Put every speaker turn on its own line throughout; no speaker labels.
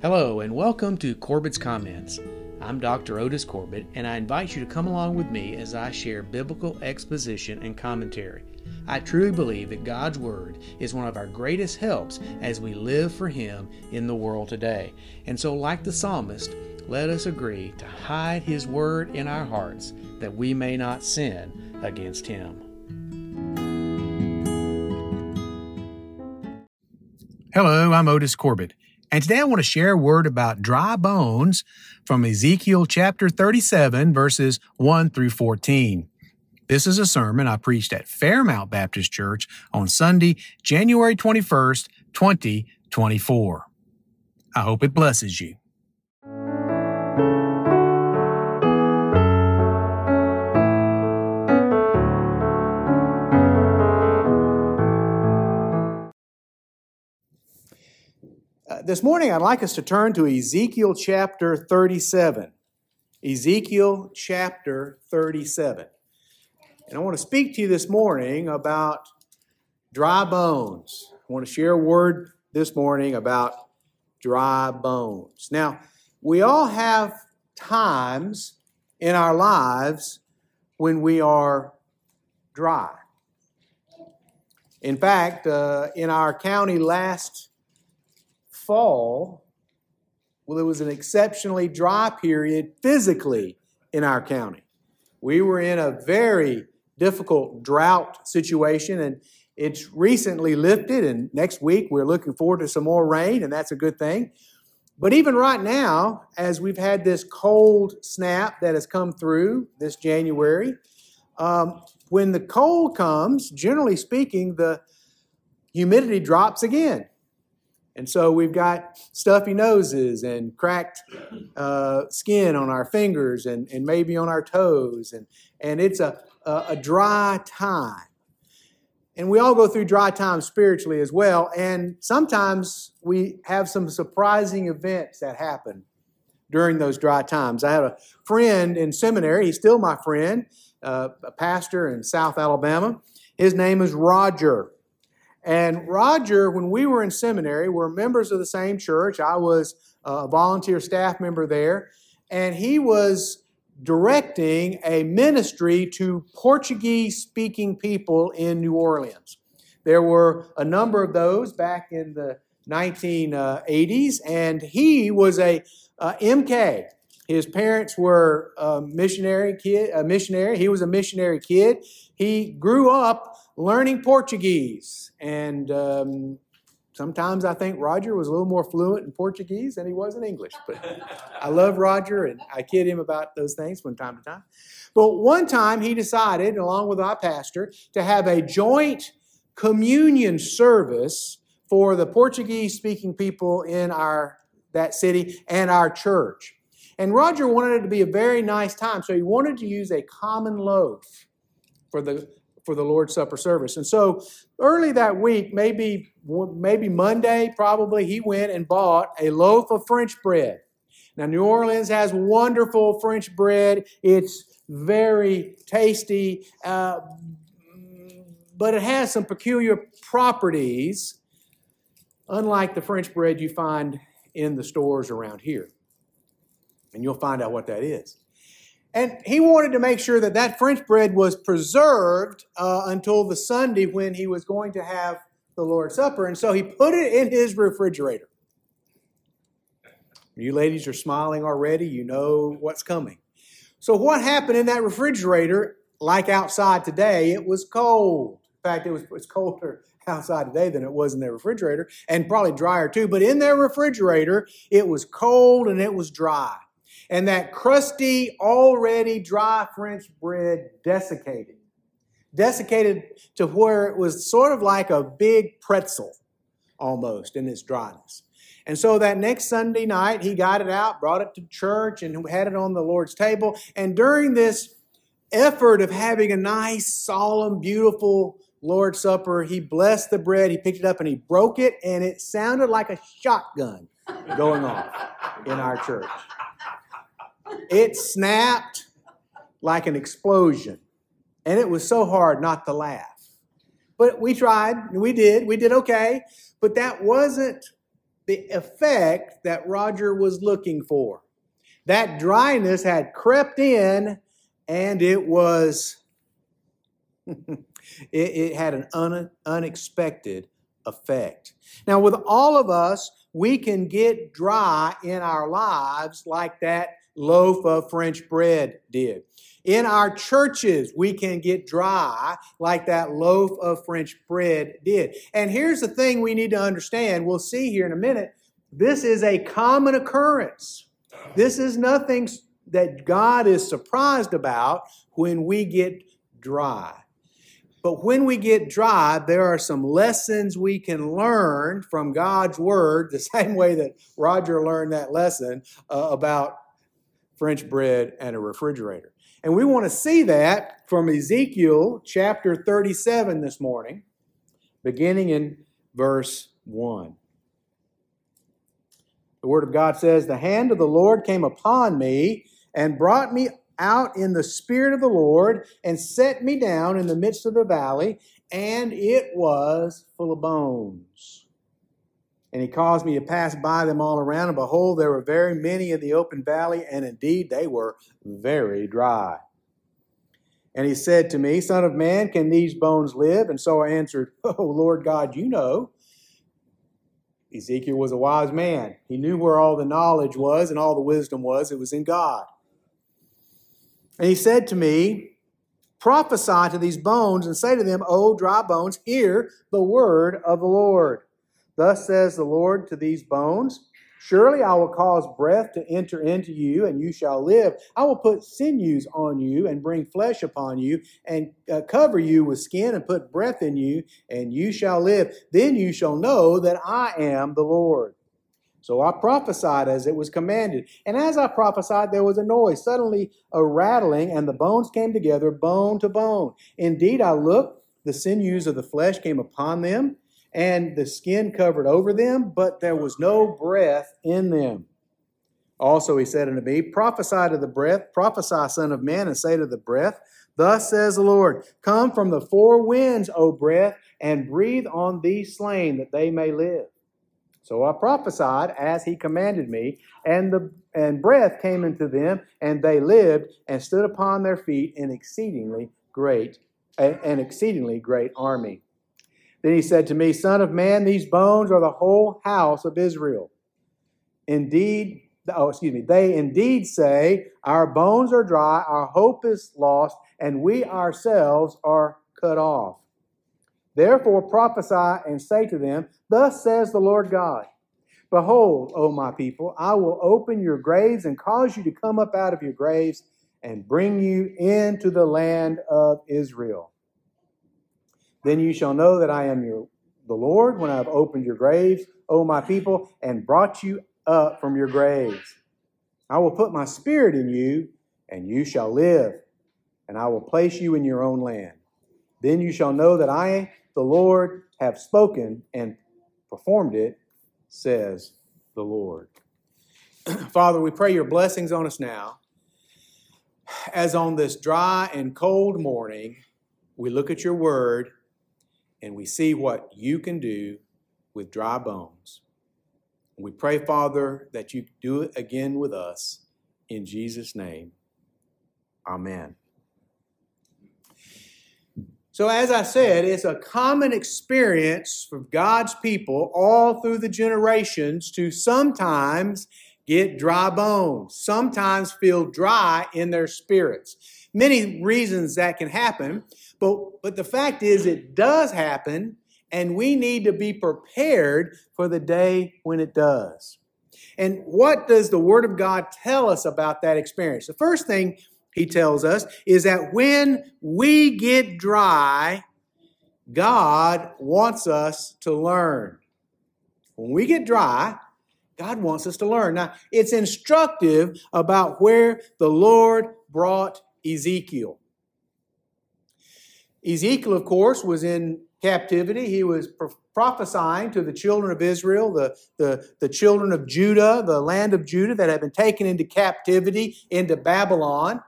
Hello, and welcome to Corbitt's Comments. I'm Dr. Otis Corbitt, and I invite you to come along with me as I share biblical exposition and commentary. I truly believe that God's Word is one of our greatest helps as we live for Him in the world today. And so, like the psalmist, let us agree to hide His Word in our hearts that we may not sin against Him. Hello, I'm Otis Corbitt, and today I want to share a word about dry bones from Ezekiel chapter 37, verses 1 through 14. This is a sermon I preached at Fairmount Baptist Church on Sunday, January 21st, 2024. I hope it blesses you. This morning, I'd like us to turn to Ezekiel chapter 37. Ezekiel chapter 37. And I want to speak to you this morning about dry bones. I want to share a word this morning about dry bones. Now, we all have times in our lives when we are dry. In fact, uh, in our county last fall, well, it was an exceptionally dry period physically in our county. We were in a very difficult drought situation, and it's recently lifted. And next week, we're looking forward to some more rain, and that's a good thing. But even right now, as we've had this cold snap that has come through this January, um, when the cold comes, generally speaking, the humidity drops again. And so we've got stuffy noses and cracked uh, skin on our fingers and, and maybe on our toes. And, and it's a, a, a dry time. And we all go through dry times spiritually as well. And sometimes we have some surprising events that happen during those dry times. I had a friend in seminary, he's still my friend, uh, a pastor in South Alabama. His name is Roger. And Roger, when we were in seminary, we're members of the same church. I was uh, a volunteer staff member there, and he was directing a ministry to Portuguese speaking people in New Orleans. There were a number of those back in the 1980s, and he was a uh, MK. His parents were a missionary kid, a missionary. He was a missionary kid. He grew up learning Portuguese. And um, sometimes I think Roger was a little more fluent in Portuguese than he was in English. But I love Roger and I kid him about those things from time to time. But one time he decided, along with our pastor, to have a joint communion service for the Portuguese speaking people in our that city and our church. And Roger wanted it to be a very nice time, so he wanted to use a common loaf for the for the Lord's Supper service. And so early that week, maybe maybe Monday, probably he went and bought a loaf of French bread. Now New Orleans has wonderful French bread. It's very tasty, uh, but it has some peculiar properties, unlike the French bread you find in the stores around here. And you'll find out what that is. And he wanted to make sure that that French bread was preserved uh, until the Sunday when he was going to have the Lord's Supper. And so he put it in his refrigerator. You ladies are smiling already. You know what's coming. So, what happened in that refrigerator, like outside today, it was cold. In fact, it was, it was colder outside today than it was in their refrigerator, and probably drier too. But in their refrigerator, it was cold and it was dry and that crusty, already dry French bread desiccated. Desiccated to where it was sort of like a big pretzel almost in its dryness. And so that next Sunday night, he got it out, brought it to church, and had it on the Lord's table. And during this effort of having a nice, solemn, beautiful Lord's Supper, he blessed the bread, he picked it up, and he broke it, and it sounded like a shotgun going off in our church. It snapped like an explosion. And it was so hard not to laugh. But we tried, we did, we did okay. But that wasn't the effect that Roger was looking for. That dryness had crept in and it was, it, it, had an un, unexpected effect. Now, with all of us, we can get dry in our lives like that loaf of French bread did. In our churches, we can get dry like that loaf of French bread did. And here's the thing we need to understand. We'll see here in a minute. This is a common occurrence. This is nothing that God is surprised about when we get dry. But when we get dry, there are some lessons we can learn from God's Word, the same way that Roger learned that lesson uh, about French bread and a refrigerator. And we want to see that from Ezekiel chapter 37 this morning, beginning in verse 1. The Word of God says, The hand of the Lord came upon me and brought me out in the Spirit of the Lord and set me down in the midst of the valley, and it was full of bones. And he caused me to pass by them all around, and behold, there were very many in the open valley, and indeed they were very dry. And he said to me, Son of man, can these bones live? And so I answered, Oh, Lord God, you know. Ezekiel was a wise man. He knew where all the knowledge was and all the wisdom was. It was in God. And he said to me, Prophesy to these bones and say to them, O dry bones, hear the word of the Lord. Thus says the Lord to these bones Surely I will cause breath to enter into you, and you shall live. I will put sinews on you and bring flesh upon you, and uh, cover you with skin and put breath in you, and you shall live. Then you shall know that I am the Lord. So I prophesied as it was commanded. And as I prophesied, there was a noise, suddenly a rattling, and the bones came together, bone to bone. Indeed, I looked, the sinews of the flesh came upon them and the skin covered over them, but there was no breath in them. Also, he said unto me, Prophesy to the breath, prophesy, Son of Man, and say to the breath, Thus says the Lord, Come from the four winds, O breath, and breathe on these slain, that they may live. So I prophesied as he commanded me, and the and breath came into them, and they lived and stood upon their feet, an exceedingly great, an exceedingly great army. Then he said to me, Son of man, these bones are the whole house of Israel. Indeed, oh, excuse me, they indeed say, Our bones are dry, our hope is lost, and we ourselves are cut off. Therefore prophesy and say to them, Thus says the Lord God Behold, O my people, I will open your graves and cause you to come up out of your graves and bring you into the land of Israel. Then you shall know that I am your the Lord when I have opened your graves, O my people, and brought you up from your graves. I will put my spirit in you, and you shall live, and I will place you in your own land. Then you shall know that I, the Lord, have spoken and performed it, says the Lord. Father, we pray your blessings on us now. As on this dry and cold morning, we look at your word and we see what you can do with dry bones. We pray, Father, that you do it again with us. In Jesus' name, amen. So, as I said, it's a common experience for God's people all through the generations to sometimes get dry bones, sometimes feel dry in their spirits. Many reasons that can happen. But, but the fact is, it does happen, and we need to be prepared for the day when it does. And what does the Word of God tell us about that experience? The first thing he tells us is that when we get dry, God wants us to learn. When we get dry, God wants us to learn. Now, it's instructive about where the Lord brought Ezekiel. Ezekiel, of course, was in captivity. He was prophesying to the children of Israel, the, the, the children of Judah, the land of Judah that had been taken into captivity into Babylon.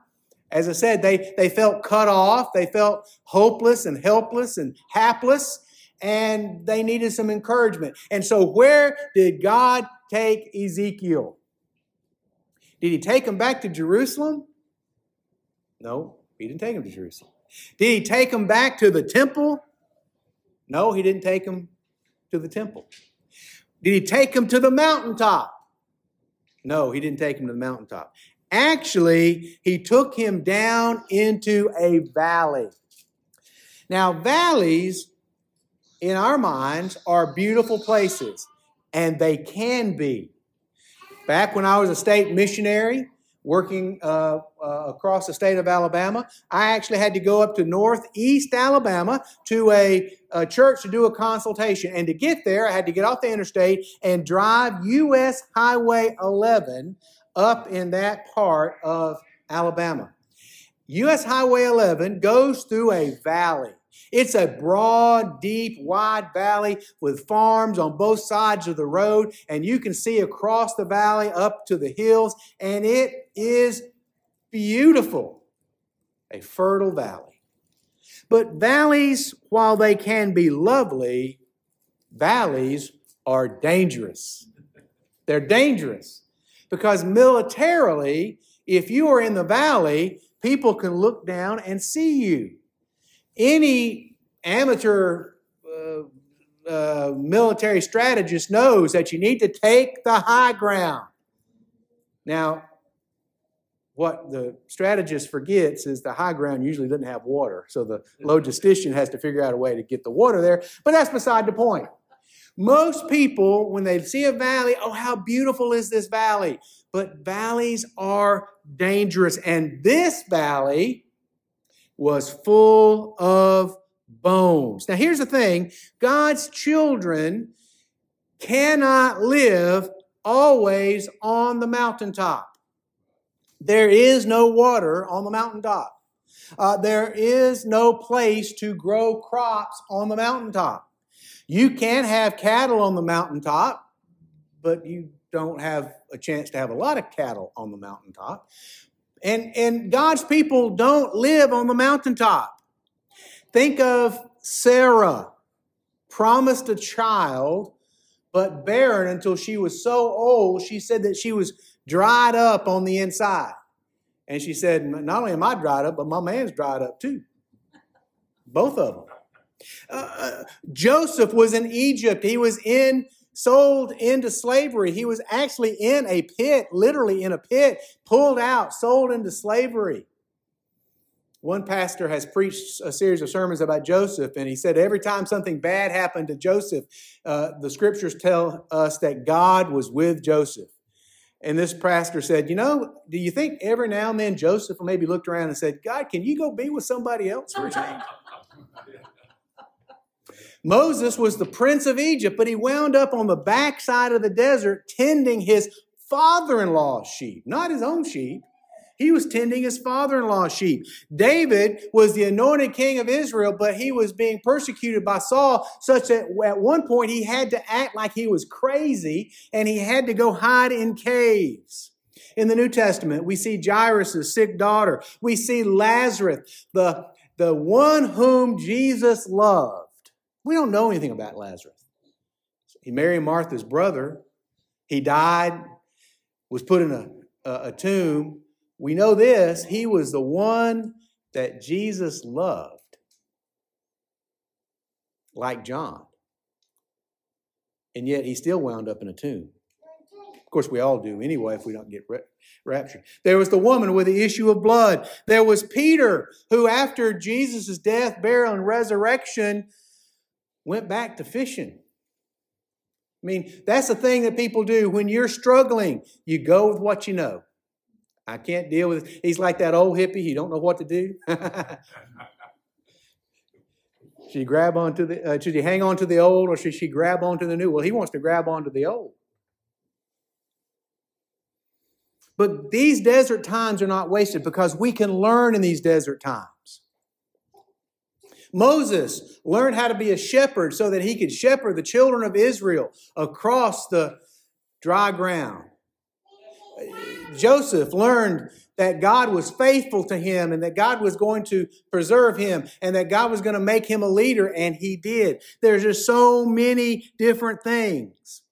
As I said, they, they felt cut off, they felt hopeless and helpless and hapless. and they needed some encouragement. And so, where did God take Ezekiel? Did he take him back to Jerusalem? No, he didn't take him to Jerusalem. Did he take him back to the temple? No, he didn't take him to the temple. Did he take him to the mountaintop? No, he didn't take him to the mountaintop. Actually, he took him down into a valley. Now, valleys in our minds are beautiful places, and they can be. Back when I was a state missionary, working uh, uh, across the state of Alabama. I actually had to go up to northeast Alabama to a, a, church to do a consultation. And to get there, I had to get off the interstate and drive U.S. Highway 11 up in that part of Alabama. U.S. Highway 11 goes through a valley. It's a broad, deep, wide valley with farms on both sides of the road, and you can see across the valley up to the hills, and it is beautiful. A fertile valley. But valleys, while they can be lovely, valleys are dangerous. They're dangerous because militarily, if you are in the valley, people can look down and see you any amateur uh, uh, military strategist knows that you need to take the high ground. Now, what the strategist forgets is the high ground usually doesn't have water. So the logistician has to figure out a way to get the water there. But that's beside the point. Most people, when they see a valley, oh, how beautiful is this valley? But valleys are dangerous. And this valley was full of bones. Now, here's the thing God's children cannot live always on the mountaintop. There is no water on the mountaintop. Uh, there is no place to grow crops on the mountaintop. You can have cattle on the mountaintop, but you don't have a chance to have a lot of cattle on the mountaintop. And, and God's people don't live on the mountaintop. Think of Sarah, promised a child, but barren until she was so old, she said that she was dried up on the inside. And she said, Not only am I dried up, but my man's dried up too. Both of them. Uh, uh Joseph was in Egypt. He was in sold into slavery. He was actually in a pit, literally in a pit, pulled out, sold into slavery. One pastor has preached a series of sermons about Joseph, and he said every time something bad happened to Joseph, uh, the scriptures tell us that God was with Joseph. And this pastor said, You know, do you think every now and then Joseph maybe looked around and said, God, can you go be with somebody else for a change? Moses was the prince of Egypt, but he wound up on the backside of the desert tending his father in law's sheep, not his own sheep. He was tending his father in law's sheep. David was the anointed king of Israel, but he was being persecuted by Saul, such that at one point he had to act like he was crazy and he had to go hide in caves. In the New Testament, we see Jairus' sick daughter. We see Lazarus, the, the one whom Jesus loved. We don't know anything about Lazarus. He married Martha's brother. He died, was put in a, a, a tomb. We know this he was the one that Jesus loved, like John. And yet he still wound up in a tomb. Of course, we all do anyway if we don't get raptured. There was the woman with the issue of blood. There was Peter, who, after Jesus' death, burial, and resurrection, went back to fishing. I mean, that's the thing that people do when you're struggling. You go with what you know. I can't deal with it. He's like that old hippie. You don't know what to do. should you grab onto the? Uh, should you hang on to the old, or should she grab onto the new? Well, he wants to grab onto the old. But these desert times are not wasted because we can learn in these desert times. Moses learned how to be a shepherd so that he could shepherd the children of Israel across the dry ground. Joseph learned that God was faithful to him and that God was going to preserve him and that God was going to make him a leader, and he did. There's just so many different things.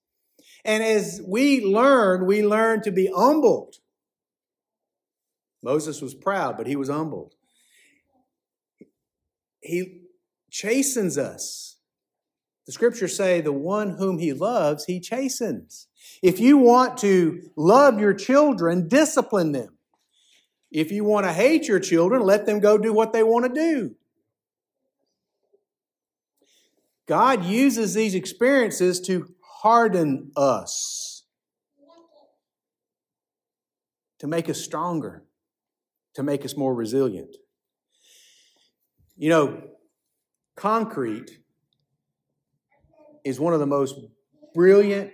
And as we learn, we learn to be humbled. Moses was proud, but he was humbled. He chastens us. The scriptures say, the one whom he loves, he chastens. If you want to love your children, discipline them. If you want to hate your children, let them go do what they want to do. God uses these experiences to harden us, to make us stronger, to make us more resilient. You know, concrete is one of the most brilliant,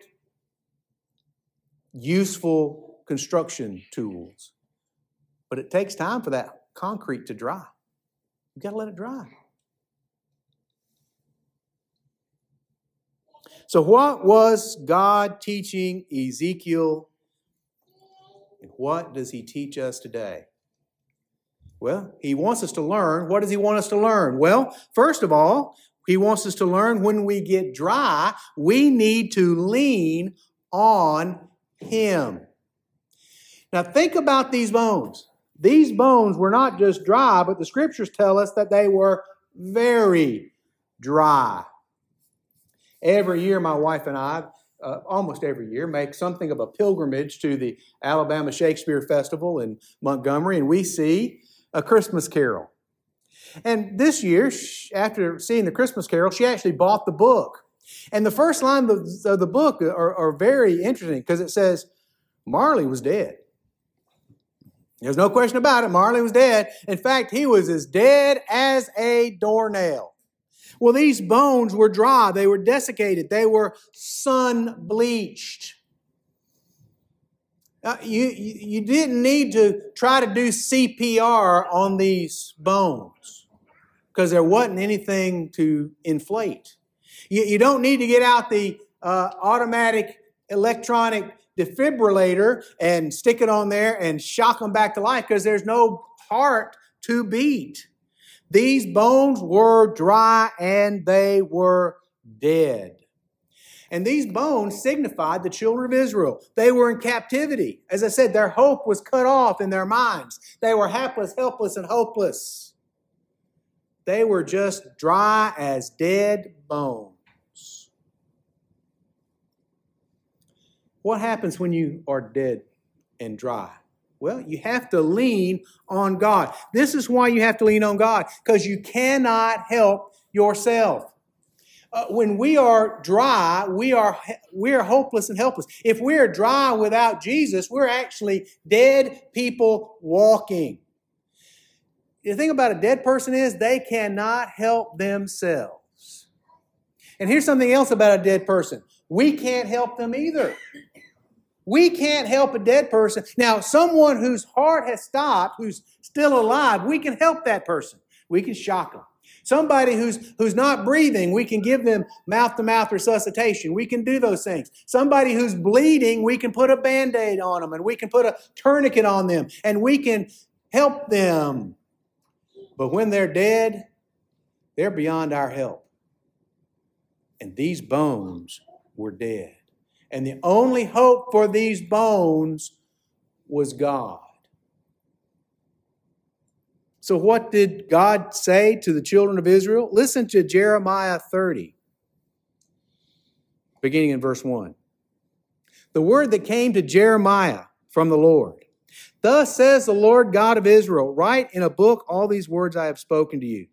useful construction tools. But it takes time for that concrete to dry. You've got to let it dry. So, what was God teaching Ezekiel? And what does he teach us today? Well, he wants us to learn. What does he want us to learn? Well, first of all, he wants us to learn when we get dry, we need to lean on him. Now, think about these bones. These bones were not just dry, but the scriptures tell us that they were very dry. Every year, my wife and I, uh, almost every year, make something of a pilgrimage to the Alabama Shakespeare Festival in Montgomery, and we see a Christmas carol. And this year, after seeing the Christmas carol, she actually bought the book. And the first line of the book are, are very interesting because it says, Marley was dead. There's no question about it. Marley was dead. In fact, he was as dead as a doornail. Well, these bones were dry, they were desiccated, they were sun bleached. Uh, you, you didn't need to try to do CPR on these bones because there wasn't anything to inflate. You, you don't need to get out the uh, automatic electronic defibrillator and stick it on there and shock them back to life because there's no heart to beat. These bones were dry and they were dead. And these bones signified the children of Israel. They were in captivity. As I said, their hope was cut off in their minds. They were hapless, helpless, and hopeless. They were just dry as dead bones. What happens when you are dead and dry? Well, you have to lean on God. This is why you have to lean on God, because you cannot help yourself. Uh, when we are dry, we are we are hopeless and helpless. If we are dry without Jesus, we're actually dead people walking. The thing about a dead person is they cannot help themselves. And here's something else about a dead person. We can't help them either. We can't help a dead person. Now, someone whose heart has stopped, who's still alive, we can help that person. We can shock them. Somebody who's who's not breathing, we can give them mouth-to-mouth resuscitation. We can do those things. Somebody who's bleeding, we can put a band-aid on them and we can put a tourniquet on them and we can help them. But when they're dead, they're beyond our help. And these bones were dead. And the only hope for these bones was God. So, what did God say to the children of Israel? Listen to Jeremiah 30, beginning in verse 1. The word that came to Jeremiah from the Lord. Thus says the Lord God of Israel Write in a book all these words I have spoken to you.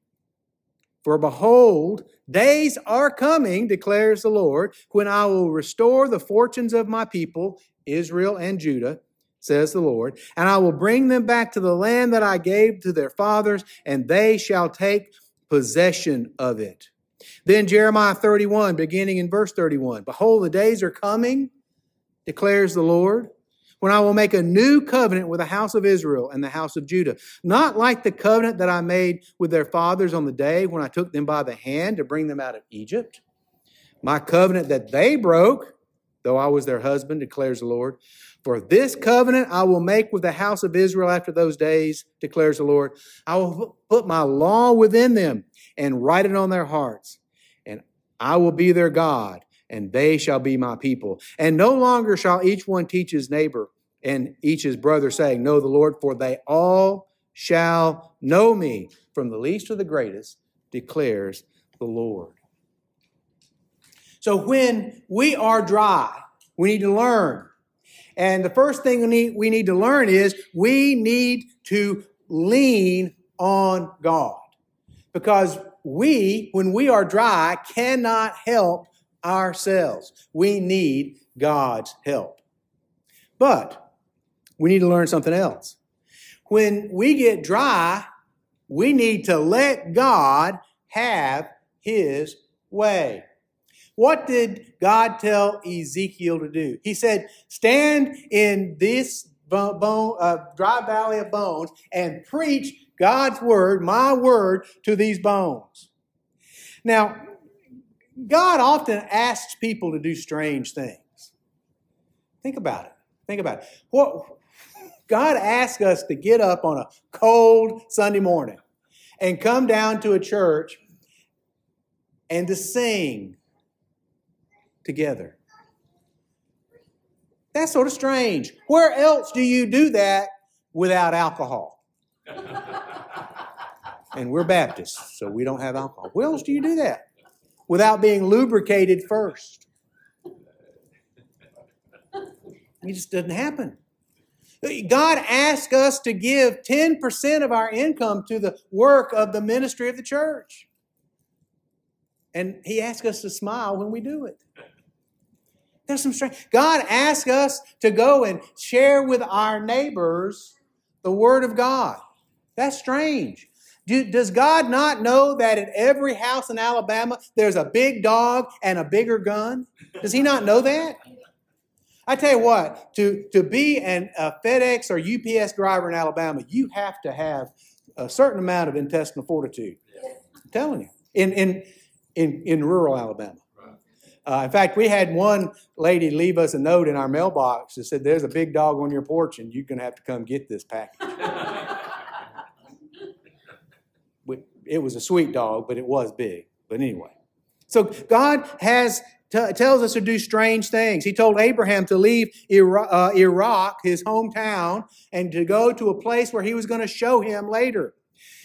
For behold, days are coming, declares the Lord, when I will restore the fortunes of my people, Israel and Judah, says the Lord, and I will bring them back to the land that I gave to their fathers, and they shall take possession of it. Then Jeremiah 31, beginning in verse 31 Behold, the days are coming, declares the Lord when I will make a new covenant with the house of Israel and the house of Judah, not like the covenant that I made with their fathers on the day when I took them by the hand to bring them out of Egypt. My covenant that they broke, though I was their husband, declares the Lord. For this covenant I will make with the house of Israel after those days, declares the Lord. I will put my law within them and write it on their hearts. And I will be their God, and they shall be my people. And no longer shall each one teach his neighbor and each his brother, saying, Know the Lord, for they all shall know me, from the least to the greatest, declares the Lord. So when we are dry, we need to learn. And the first thing we need, we need to learn is we need to lean on God. Because we, when we are dry, cannot help ourselves. We need God's help. But we need to learn something else. When we get dry, we need to let God have his way. What did God tell Ezekiel to do? He said, Stand in this bone, uh, dry valley of bones and preach God's word, my word, to these bones. Now, God often asks people to do strange things. Think about it. Think about it. What God asks us to get up on a cold Sunday morning and come down to a church and to sing together. That's sort of strange. Where else do you do that without alcohol? and we're Baptists, so we don't have alcohol. Where else do you do that? Without being lubricated first. It just doesn't happen. God asks us to give 10% of our income to the work of the ministry of the church. And He asks us to smile when we do it. There's some strange. God asks us to go and share with our neighbors the Word of God. That's strange. Do, does God not know that in every house in Alabama there's a big dog and a bigger gun? Does He not know that? I tell you what, to, to be an, a FedEx or UPS driver in Alabama, you have to have a certain amount of intestinal fortitude. I'm telling you. In, in, in, in rural Alabama. Uh, in fact, we had one lady leave us a note in our mailbox that said, There's a big dog on your porch, and you're going to have to come get this package. it was a sweet dog, but it was big. But anyway. So God has t- tells us to do strange things. He told Abraham to leave Iraq, uh, Iraq, his hometown, and to go to a place where he was going to show him later.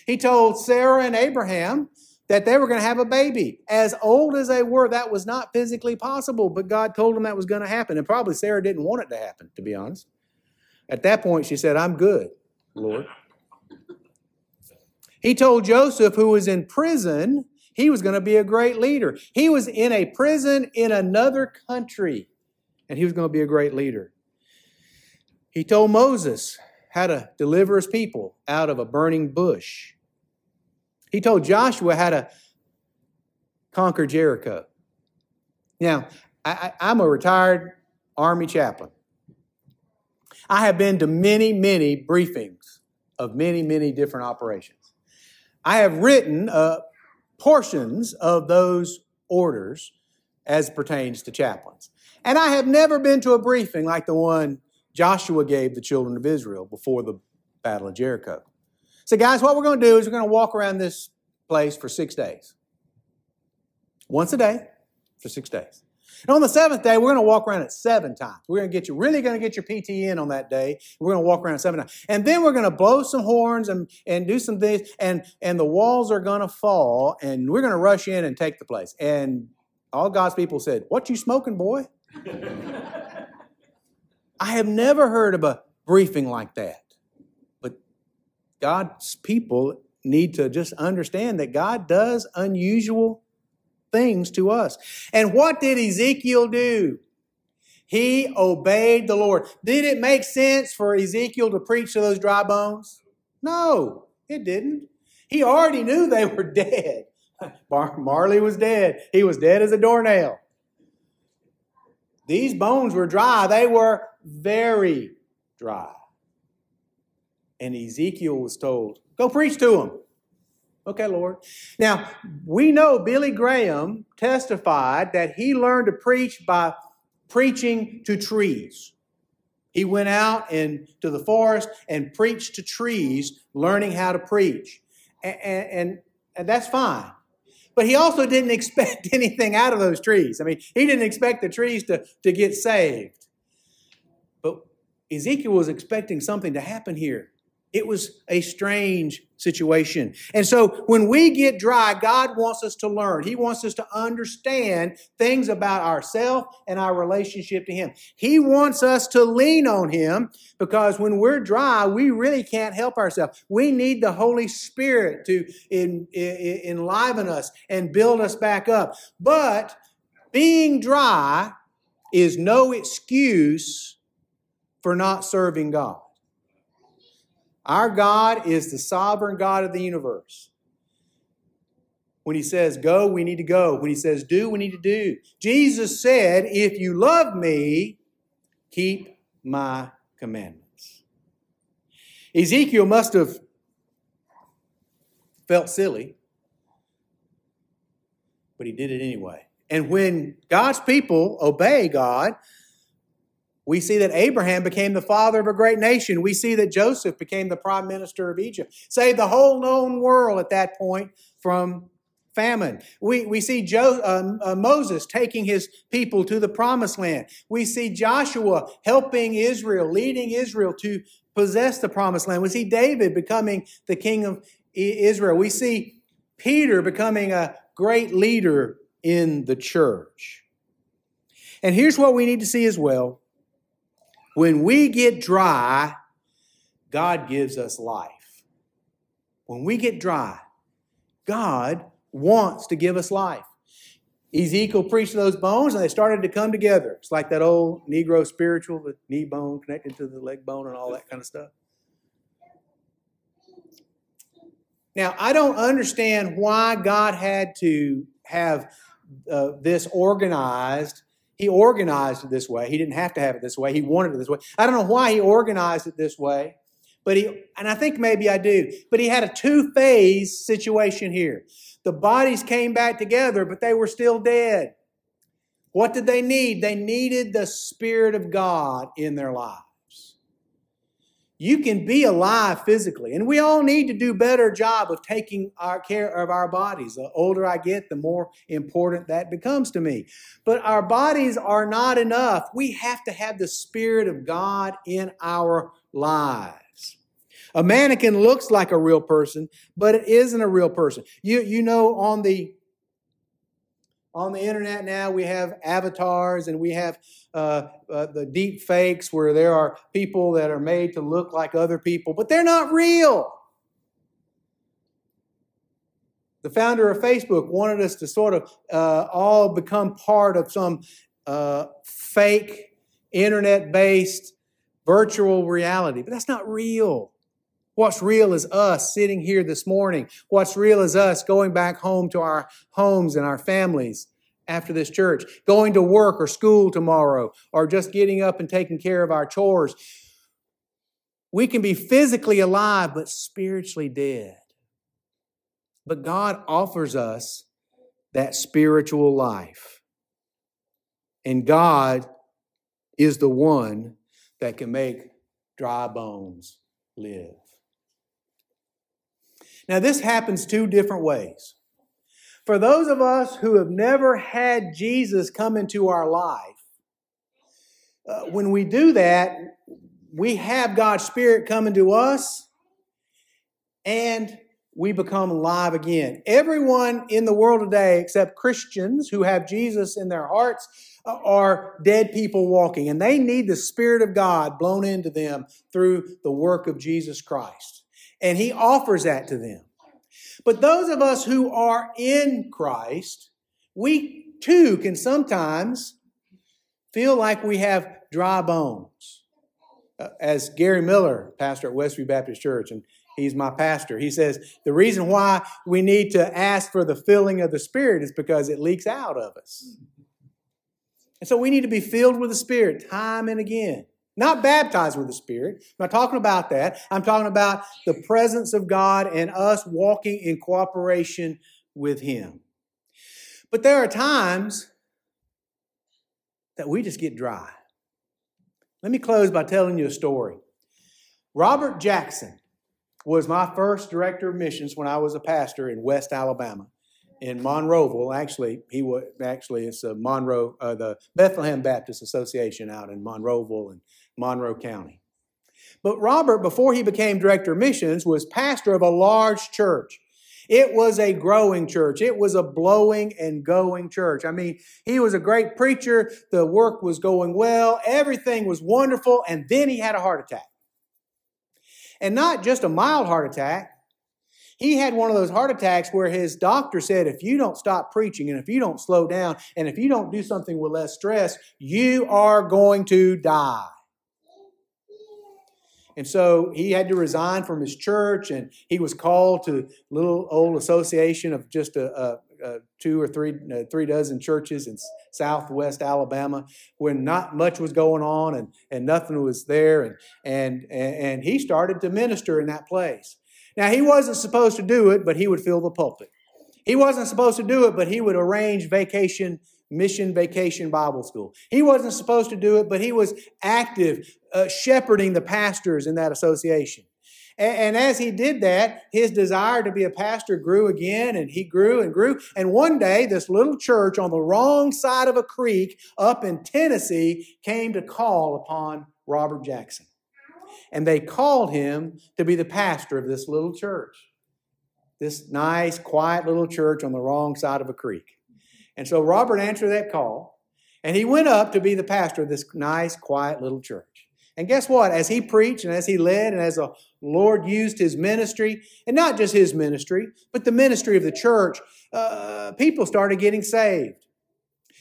He told Sarah and Abraham that they were going to have a baby. As old as they were, that was not physically possible, but God told them that was going to happen. And probably Sarah didn't want it to happen, to be honest. At that point, she said, I'm good, Lord. He told Joseph, who was in prison, he was going to be a great leader. He was in a prison in another country, and he was going to be a great leader. He told Moses how to deliver his people out of a burning bush. He told Joshua how to conquer Jericho. Now, I, am a retired Army chaplain. I have been to many, many briefings of many, many different operations. I have written uh, portions of those orders as pertains to chaplains. And I have never been to a briefing like the one Joshua gave the children of Israel before the Battle of Jericho. So, guys, what we're going to do is we're going to walk around this place for six days. Once a day for six days. And on the seventh day, we're going to walk around it seven times. We're going to get you, really going to get your PT in on that day. We're going to walk around seven times. And then we're going to blow some horns and, and do some things, and, and the walls are going to fall, and we're going to rush in and take the place. And all God's people said, What you smoking, boy? I have never heard of a briefing like that. God's people need to just understand that God does unusual things to us. And what did Ezekiel do? He obeyed the Lord. Did it make sense for Ezekiel to preach to those dry bones? No, it didn't. He already knew they were dead. Mar- Marley was dead. He was dead as a doornail. These bones were dry. They were very dry. And Ezekiel was told, Go preach to them. Okay, Lord. Now, we know Billy Graham testified that he learned to preach by preaching to trees. He went out into the forest and preached to trees, learning how to preach. And, and, and that's fine. But he also didn't expect anything out of those trees. I mean, he didn't expect the trees to, to get saved. But Ezekiel was expecting something to happen here. It was a strange situation. And so when we get dry, God wants us to learn. He wants us to understand things about ourselves and our relationship to Him. He wants us to lean on Him because when we're dry, we really can't help ourselves. We need the Holy Spirit to enliven us and build us back up. But being dry is no excuse for not serving God. Our God is the sovereign God of the universe. When he says go, we need to go. When he says do, we need to do. Jesus said, If you love me, keep my commandments. Ezekiel must have felt silly, but he did it anyway. And when God's people obey God, we see that Abraham became the father of a great nation. We see that Joseph became the prime minister of Egypt, saved the whole known world at that point from famine. We, we see jo, uh, uh, Moses taking his people to the promised land. We see Joshua helping Israel, leading Israel to possess the promised land. We see David becoming the king of Israel. We see Peter becoming a great leader in the church. And here's what we need to see as well when we get dry, God gives us life. When we get dry, God wants to give us life. Ezekiel preached to those bones and they started to come together. It's like that old Negro spiritual, the knee bone connected to the leg bone and all that kind of stuff. Now, I don't understand why God had to have uh, this organized he organized it this way. He didn't have to have it this way. He wanted it this way. I don't know why he organized it this way, but he, and I think maybe I do, but he had a two phase situation here. The bodies came back together, but they were still dead. What did they need? They needed the Spirit of God in their lives. You can be alive physically, and we all need to do better job of taking our care of our bodies. The older I get, the more important that becomes to me. But our bodies are not enough. We have to have the Spirit of God in our lives. A mannequin looks like a real person, but it isn't a real person. You, you know, on the on the internet now we have avatars and we have uh, uh, the deep fakes where there are people that are made to look like other people, but they're not real. The founder of Facebook wanted us to sort of uh, all become part of some uh, fake, internet based virtual reality, but that's not real. What's real is us sitting here this morning. What's real is us going back home to our homes and our families after this church, going to work or school tomorrow, or just getting up and taking care of our chores. We can be physically alive, but spiritually dead. But God offers us that spiritual life. And God is the one that can make dry bones live. Now, this happens two different ways. For those of us who have never had Jesus come into our life, uh, when we do that, we have God's Spirit coming to us and we become alive again. Everyone in the world today, except Christians who have Jesus in their hearts, uh, are dead people walking, and they need the Spirit of God blown into them through the work of Jesus Christ. And He offers that to them. But those of us who are in Christ, we too can sometimes feel like we have dry bones. Uh, as Gary Miller, pastor at Westview Baptist Church, and he's my pastor, he says the reason why we need to ask for the filling of the Spirit is because it leaks out of us. And so we need to be filled with the Spirit time and again. Not baptized with the Spirit. I'm not talking about that. I'm talking about the presence of God and us walking in cooperation with Him. But there are times that we just get dry. Let me close by telling you a story. Robert Jackson was my first director of missions when I was a pastor in West Alabama, in Monroeville. Actually, he was actually it's a Monroe, uh, the Bethlehem Baptist Association out in Monroeville and Monroe County. But Robert, before he became director of missions, was pastor of a large church. It was a growing church. It was a blowing and going church. I mean, he was a great preacher. The work was going well. Everything was wonderful. And then he had a heart attack. And not just a mild heart attack. He had one of those heart attacks where his doctor said, if you don't stop preaching and if you don't slow down and if you don't do something with less stress, you are going to die. And so he had to resign from his church, and he was called to little old association of just a, a, a two or three, uh, three dozen churches in southwest Alabama, when not much was going on and, and nothing was there, and, and and he started to minister in that place. Now he wasn't supposed to do it, but he would fill the pulpit. He wasn't supposed to do it, but he would arrange vacation Mission Vacation Bible School. He wasn't supposed to do it, but he was active, uh, shepherding the pastors in that association. And, and as he did that, his desire to be a pastor grew again, and he grew and grew. And one day, this little church on the wrong side of a creek up in Tennessee came to call upon Robert Jackson. And they called him to be the pastor of this little church, this nice, quiet little church on the wrong side of a creek. And so Robert answered that call, and he went up to be the pastor of this nice, quiet little church. And guess what? As he preached and as he led and as the Lord used his ministry, and not just his ministry, but the ministry of the church, uh, people started getting saved.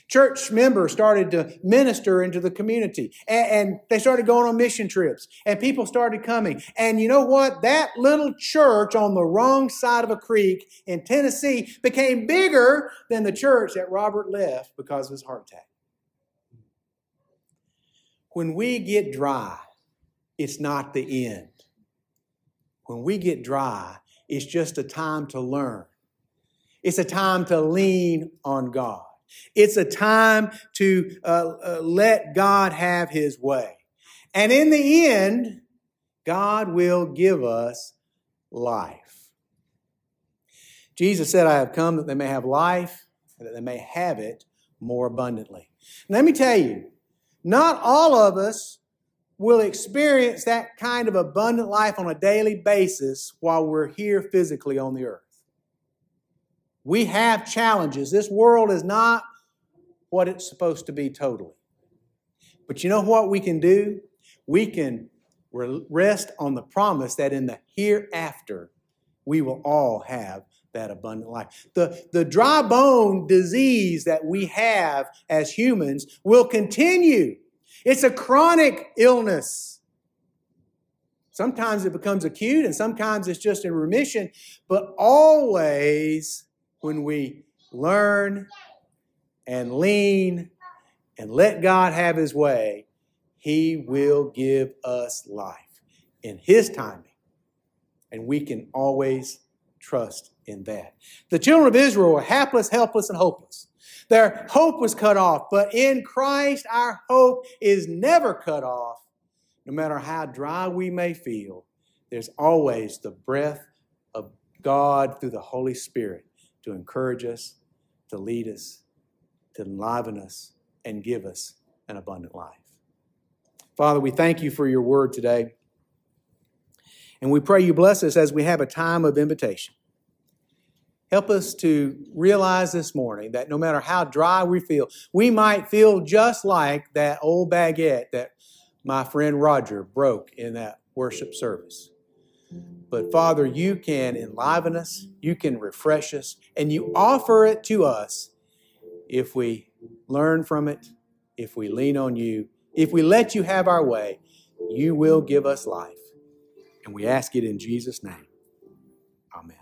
Church members started to minister into the community and, and, they started going on mission trips and people started coming. And you know what? That little church on the wrong side of a creek in Tennessee became bigger than the church that Robert left because of his heart attack. When we get dry, it's not the end. When we get dry, it's just a time to learn. It's a time to lean on God. It's a time to uh, uh, let God have his way. And in the end, God will give us life. Jesus said, I have come that they may have life, and that they may have it more abundantly. Let me tell you, not all of us will experience that kind of abundant life on a daily basis while we're here physically on the earth. We have challenges. This world is not what it's supposed to be totally. But you know what we can do? We can rest on the promise that in the hereafter, we will all have that abundant life. The, the dry bone disease that we have as humans will continue. It's a chronic illness. Sometimes it becomes acute and sometimes it's just in remission, but always when we learn and lean and let God have His way, He will give us life in His timing. And we can always trust in that. The children of Israel were hapless, helpless, and hopeless. Their hope was cut off, but in Christ, our hope is never cut off. No matter how dry we may feel, there's always the breath of God through the Holy Spirit to encourage us, to lead us, to enliven us, and give us an abundant life. Father, we thank you for your word today. And we pray you bless us as we have a time of invitation. Help us to realize this morning that no matter how dry we feel, we might feel just like that old baguette that my friend Roger broke in that worship service. But Father, you can enliven us, you can refresh us, and you offer it to us if we learn from it, if we lean on you, if we let you have our way, you will give us life. And we ask it in Jesus' name. Amen.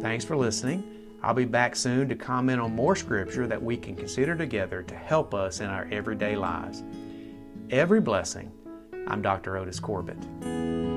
Thanks for listening. I'll be back soon to comment on more scripture that we can consider together to help us in our everyday lives. Every blessing. I'm Dr. Otis Corbitt.